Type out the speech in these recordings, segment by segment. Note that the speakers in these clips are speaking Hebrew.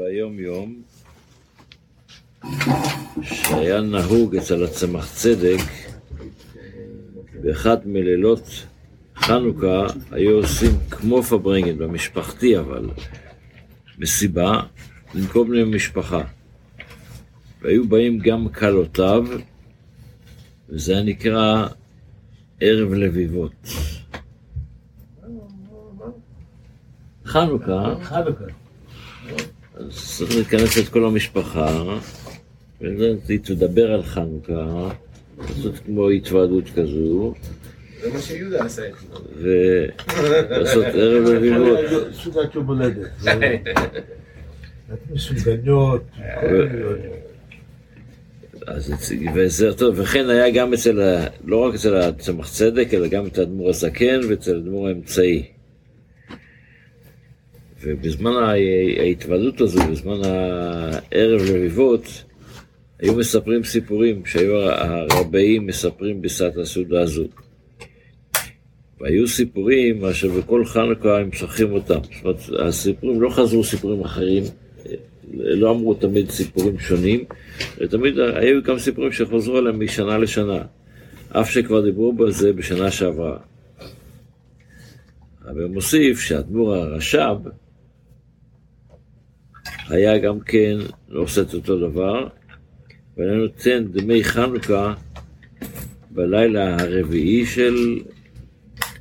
ביום יום שהיה נהוג אצל הצמח צדק באחד מלילות חנוכה היו עושים כמו פברנגן, במשפחתי אבל, מסיבה מיני משפחה. והיו באים גם כלותיו, וזה היה נקרא ערב לביבות. חנוכה, חנוכה. אז צריך להיכנס את כל המשפחה, ותדבר על חנוכה, לעשות כמו התוועדות כזו, זה מה שיהודה עשה. ולעשות ערב לביבות. סעודת יום הולדת. מסוגניות. אז וזה טוב, וכן היה גם אצל, לא רק אצל הצמח צדק, אלא גם אצל האדמו"ר הזקן ואצל האדמו"ר האמצעי. ובזמן ה- ההתוועדות הזו, בזמן הערב לביבות, היו מספרים סיפורים שהיו הרבאים מספרים בסעת הסעודה הזו. והיו סיפורים אשר בכל חנוכה הם שוכחים אותם. זאת אומרת, הסיפורים לא חזרו סיפורים אחרים, לא אמרו תמיד סיפורים שונים, ותמיד היו גם סיפורים שחזרו עליהם משנה לשנה, אף שכבר דיברו בזה בשנה שעברה. אבל מוסיף שהאדמו"ר הרש"ב היה גם כן עושה את אותו דבר, והיה נותן דמי חנוכה בלילה הרביעי של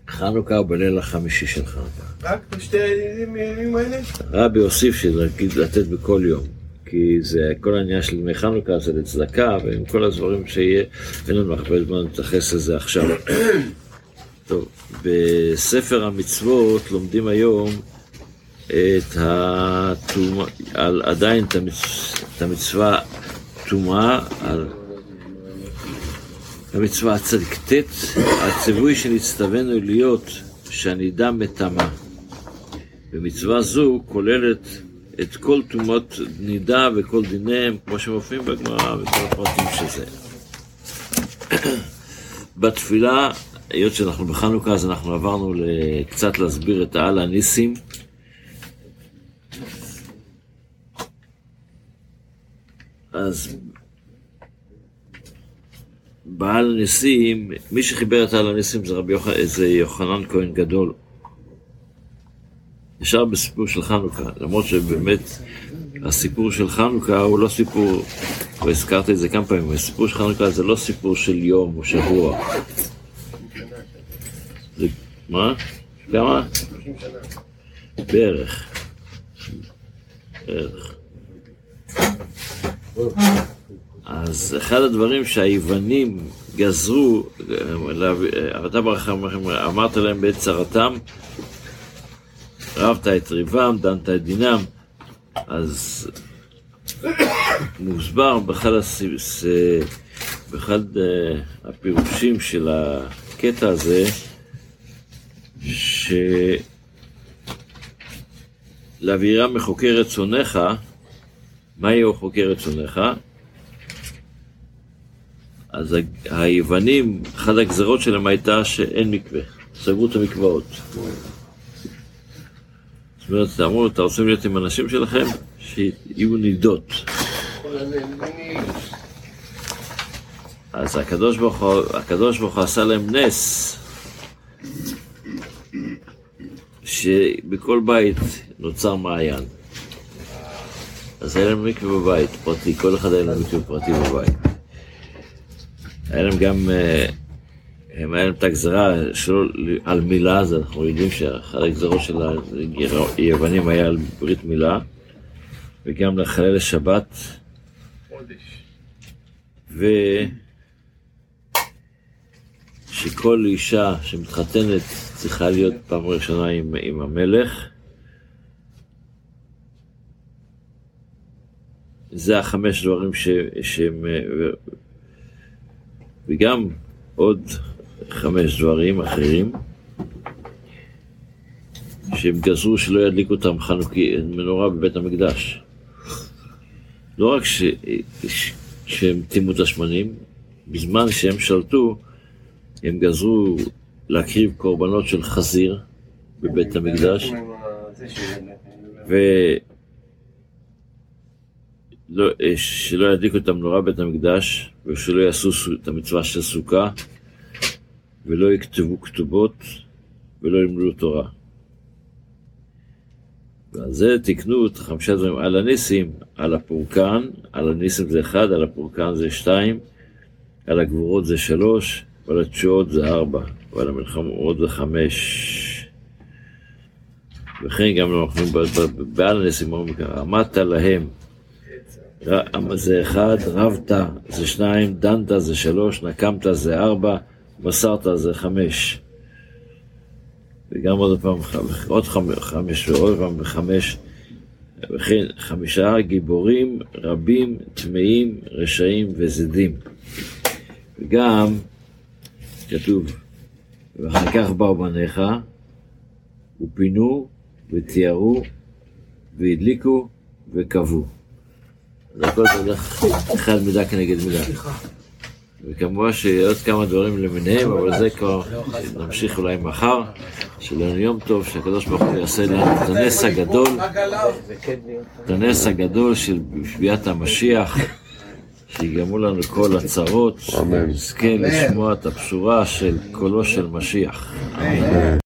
חנוכה או בליל החמישי של חנוכה. רק בשתי הימים האלה? רבי הוסיף לתת בכל יום, כי זה כל העניין של ימי חנוכה זה לצדקה, ועם כל הדברים שיהיה, אין לנו הרבה זמן להתייחס לזה עכשיו. טוב, בספר המצוות לומדים היום את הטומאה, על עדיין את המצ- את המצווה טומאה, על המצווה הצדיק ט', הציווי שנצטווינו להיות שהנידה מטמא. ומצווה זו כוללת את כל טומאות נידה וכל דיניהם, כמו שמופיעים בגמרא וכל הפרטים שזה. בתפילה, היות שאנחנו בחנוכה, אז אנחנו עברנו קצת להסביר את העל הניסים. אז בעל הניסים, מי שחיבר את העל הניסים זה רבי יוחנן, זה יוחנן כהן גדול. נשאר בסיפור של חנוכה, למרות שבאמת הסיפור של חנוכה הוא לא סיפור, והזכרתי את זה כמה פעמים, הסיפור של חנוכה זה לא סיפור של יום או שבוע. זה, מה? כמה? בערך. בערך. אז אחד הדברים שהיוונים גזרו, אתה ברכה אמרת להם בעת צרתם, רבת את ריבם, דנת את דינם, אז מוסבר באחד, הס- באחד אה, הפירושים של הקטע הזה, שלאווירה מחוקר רצונך, מה יהיה חוקר רצונך? אז היוונים, אחת הגזרות שלהם הייתה שאין מקווה, סגרו את המקוואות. זאת אומרת, אמרו, אתה רוצים להיות עם אנשים שלכם? שיהיו נידות. אז הקדוש ברוך הוא, הקדוש ברוך הוא עשה להם נס, שבכל בית נוצר מעיין. אז היה להם מקווה בבית, פרטי, כל אחד היה להם מקווה פרטי בבית. היה להם גם, אה, הם היה להם את הגזרה שלו על מילה, אז אנחנו יודעים שאחת הגזרות של היוונים היה על ברית מילה, וגם לחלל חודש. ו... שכל אישה שמתחתנת צריכה להיות פעם ראשונה עם, עם המלך. זה החמש דברים ש, שהם... אה, וגם עוד חמש דברים אחרים שהם גזרו שלא ידליקו אותם חנוכי, מנורה בבית המקדש. לא רק ש, ש, שהם טימאו את השמנים, בזמן שהם שלטו, הם גזרו להקריב קורבנות של חזיר בבית המקדש, ו... לא, אה, שלא ידליקו את המנורה בבית המקדש, ושלא יעשו את המצווה של סוכה, ולא יכתבו כתובות, ולא ילמדו תורה. ועל זה תיקנו את חמישה דברים על הניסים, על הפורקן, על הניסים זה אחד, על הפורקן זה שתיים, על הגבורות זה שלוש, ועל התשועות זה ארבע, ועל המלחמות זה חמש. וכן גם אנחנו בעל הניסים אומרים עמדת להם, זה אחד, רבת זה שניים, דנת זה שלוש, נקמת זה ארבע, מסרת זה חמש. וגם עוד פעם, עוד חמ- חמש ועוד פעם חמש, וכן חמישה גיבורים רבים, טמאים, רשעים וזדים. וגם כתוב, ואחר כך באו בניך, ופינו, ותיארו, והדליקו, וקבעו. אז הכל זה הולך אחד מידה כנגד מידה. וכמובן שעוד כמה דברים למיניהם, אבל זה כבר נמשיך אולי מחר. שיהיה לנו יום טוב, שהקדוש ברוך הוא יעשה לנו את הנס הגדול, את הנס הגדול של שביעת המשיח, שיגרמו לנו כל הצרות, שנזכה לשמוע את הבשורה של קולו של משיח. אמן.